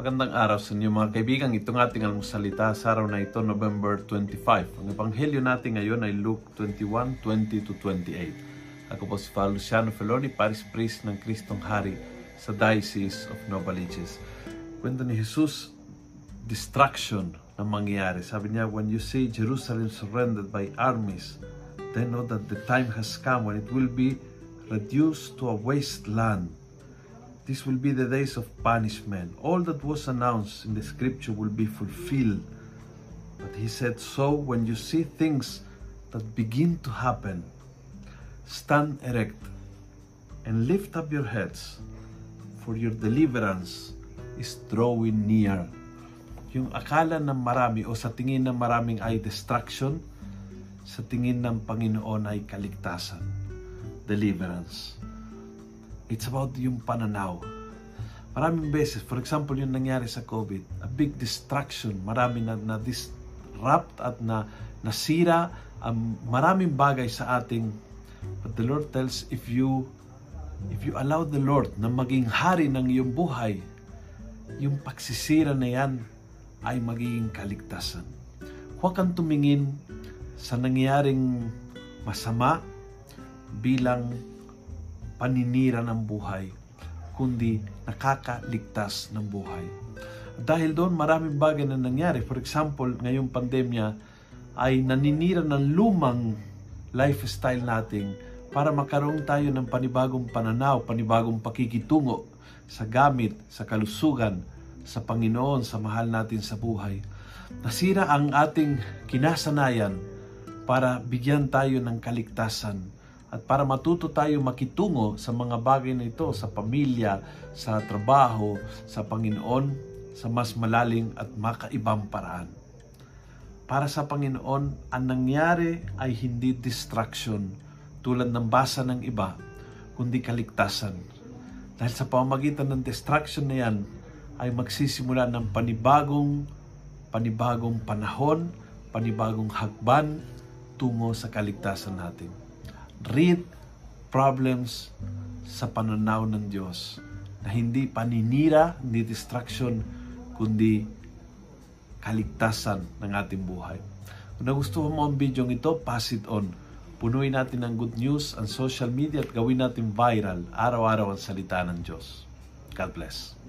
Magandang araw sa inyo mga kaibigan. Itong ating almusalita sa araw na ito, November 25. Ang ebanghelyo natin ngayon ay Luke 21, 20 to 28. Ako po si Father Luciano Feloni, Paris Priest ng Kristong Hari sa Diocese of Novaliches. Kwento ni Jesus, distraction na mangyayari. Sabi niya, when you see Jerusalem surrendered by armies, then know that the time has come when it will be reduced to a wasteland This will be the days of punishment. All that was announced in the scripture will be fulfilled. But he said, So when you see things that begin to happen, stand erect and lift up your heads, for your deliverance is drawing near. Yung akala ng marami o sa tingin ng maraming ay distraction, sa tingin ng Panginoon ay kaligtasan, deliverance. It's about yung pananaw. Maraming beses, for example, yung nangyari sa COVID, a big distraction, marami na, na disrupt at na nasira ang um, maraming bagay sa ating but the Lord tells if you if you allow the Lord na maging hari ng iyong buhay, yung pagsisira na yan ay magiging kaligtasan. Huwag kang tumingin sa nangyaring masama bilang paninira ng buhay, kundi nakakaligtas ng buhay. Dahil doon maraming bagay na nangyari. For example, ngayong pandemya ay naninira ng lumang lifestyle natin para makaroon tayo ng panibagong pananaw, panibagong pakikitungo sa gamit, sa kalusugan, sa Panginoon, sa mahal natin sa buhay. Nasira ang ating kinasanayan para bigyan tayo ng kaligtasan at para matuto tayo makitungo sa mga bagay na ito sa pamilya, sa trabaho, sa Panginoon, sa mas malalim at makaibang paraan. Para sa Panginoon, ang nangyari ay hindi distraction tulad ng basa ng iba, kundi kaligtasan. Dahil sa pamamagitan ng distraction na yan, ay magsisimula ng panibagong, panibagong panahon, panibagong hakban tungo sa kaligtasan natin read problems sa pananaw ng Diyos na hindi paninira, hindi distraction, kundi kaligtasan ng ating buhay. Kung nagustuhan mo ang video ito, pass it on. Punuin natin ng good news ang social media at gawin natin viral araw-araw ang salita ng Diyos. God bless.